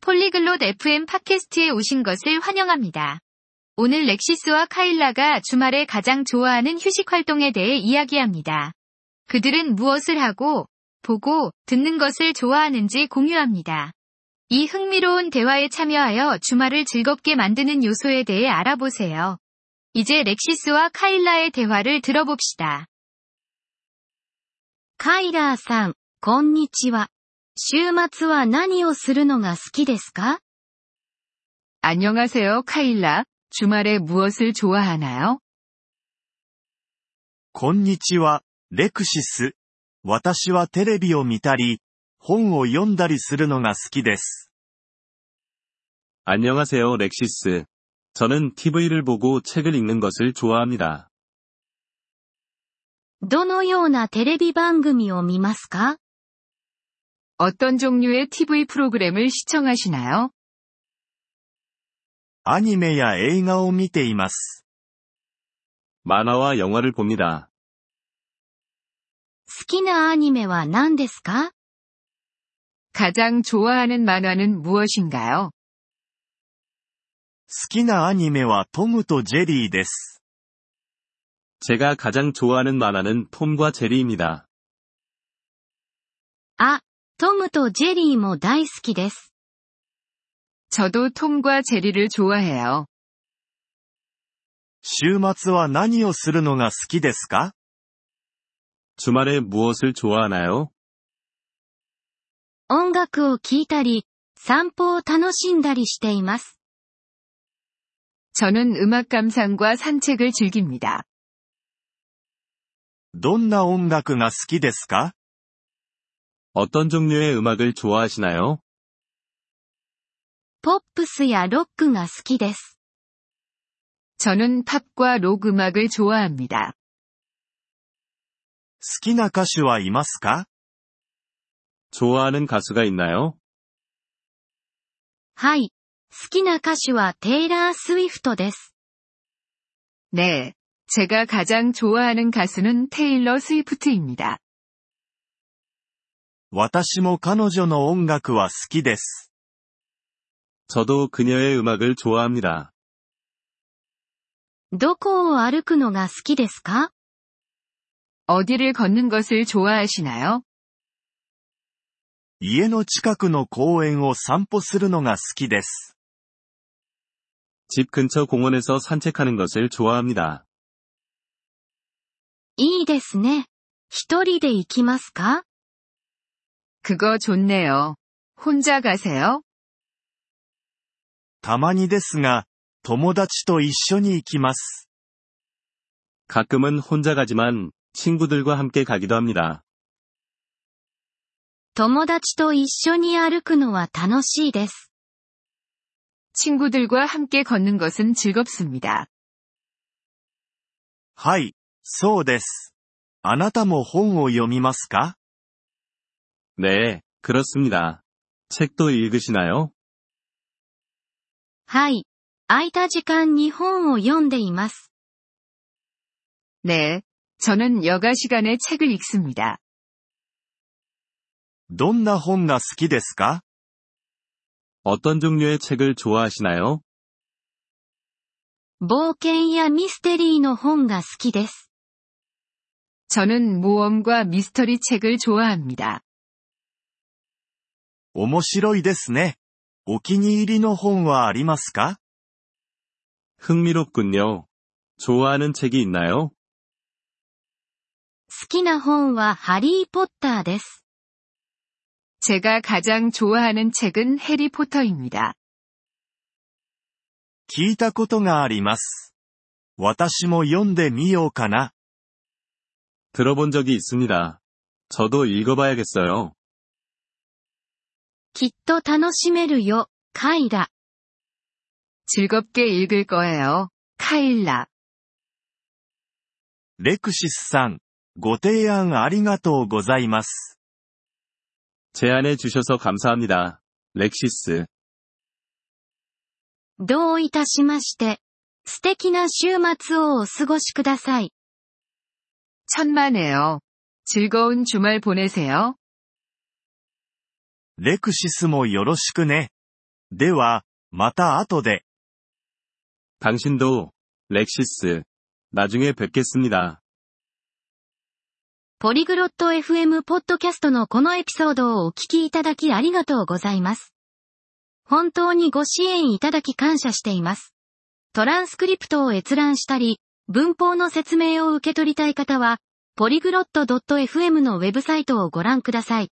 폴리글롯 FM 팟캐스트에 오신 것을 환영합니다. 오늘 렉시스와 카일라가 주말에 가장 좋아하는 휴식 활동에 대해 이야기합니다. 그들은 무엇을 하고, 보고, 듣는 것을 좋아하는지 공유합니다. 이 흥미로운 대화에 참여하여 주말을 즐겁게 만드는 요소에 대해 알아보세요. 이제 렉시스와 카일라의 대화를 들어봅시다. カイラーさん、こんにちは。 週末は何をするのが好きですか 안녕하세요, 카일라. 주말에 무엇을 좋아하나요? こんにちは、レクシス。私はテレビを見たり、本を読んだりするのが好きです。 안녕하세요, 렉시스. 저는 TV를 보고 책을 읽는 것을 좋아합니다. どのようなテレビ番組を見ますか 어떤 종류의 TV 프로그램을 시청하시나요? アニメや映画を見ています。 만화와 영화를 봅니다. 好きなアニメは何ですか 가장 좋아하는 만화는 무엇인가요? 好きなアニメはトムとジェリーです。 제가 가장 좋아하는 만화는 톰과 제리입니다. あ、 トムとジェリーも大好きです。 저도 톰과 제리를 좋아해요. 週末は何をするのが好きですか 주말에 무엇을 좋아하나요? 音楽を聴いたり、散歩を楽しんだりしています。 저는 음악 감상과 산책을 즐깁니다. どんな音楽が好きですか 어떤 종류의 음악을 좋아하시나요? ポップスやロックが好きです。 저는 팝과 록 음악을 좋아합니다. 好きな歌手はいますか 좋아하는 가수가 있나요? はい。好きな歌手はテイラー・スウィフトです。 네. 제가 가장 좋아하는 가수는 테일러 스위프트입니다. 私も彼女の音楽は好きです。 저도 그녀의 음악을 좋아합니다. どこを歩くのが好きですか 어디를 걷는 것을 좋아하시나요? 家の近くの公園を散歩するのが好きです。 집 근처 공원에서 산책하는 것을 좋아합니다. いいですね。一人で行きますか 그거 좋네요. 혼자 가세요? たまにですが、友達と一緒に行きます。 가끔은 혼자 가지만 친구들과 함께 가기도 합니다. 友達と一緒に歩くのは楽しいです。 친구들과 함께 걷는 것은 즐겁습니다. はい、そうです。あなたも本を読みますか 네, 그렇습니다. 책도 읽으시나요? はい。空いた時間に本を読んでいます。 네. 저는 여가 시간에 책을 읽습니다. どんな本が好きですか 어떤 종류의 책을 좋아하시나요? 冒険やミステリーの本が好きです。 저는 모험과 미스터리 책을 좋아합니다. 面白いですね。お気に入りの本はありますか 흥미롭군요. 좋아하는 책이 있나요? 好きな本はハリーポッターです。 제가 가장 좋아하는 책은 해리포터입니다. 聞いたことがあります。私も読んでみようかな。 들어본 적이 있습니다. 저도 읽어봐야겠어요. きっと楽しめるよ、カイラ。 즐겁게 읽을 거예요. 카일라. レクシスさん、ご提案ありがとうございます。 제안해 주셔서 감사합니다. 렉시스. どういたしまして。素敵な週末をお過ごしください。 천만에요. 즐거운 주말 보내세요. レクシスもよろしくね。 では、また後で。 당신도, 렉시스. 나중에 뵙겠습니다. ポリグロット FM ポッドキャストのこのエピソードをお聞きいただきありがとうございます。本当にご支援いただき感謝しています。トランスクリプトを閲覧したり、文法の説明を受け取りたい方は、ポリグロット .fm のウェブサイトをご覧ください。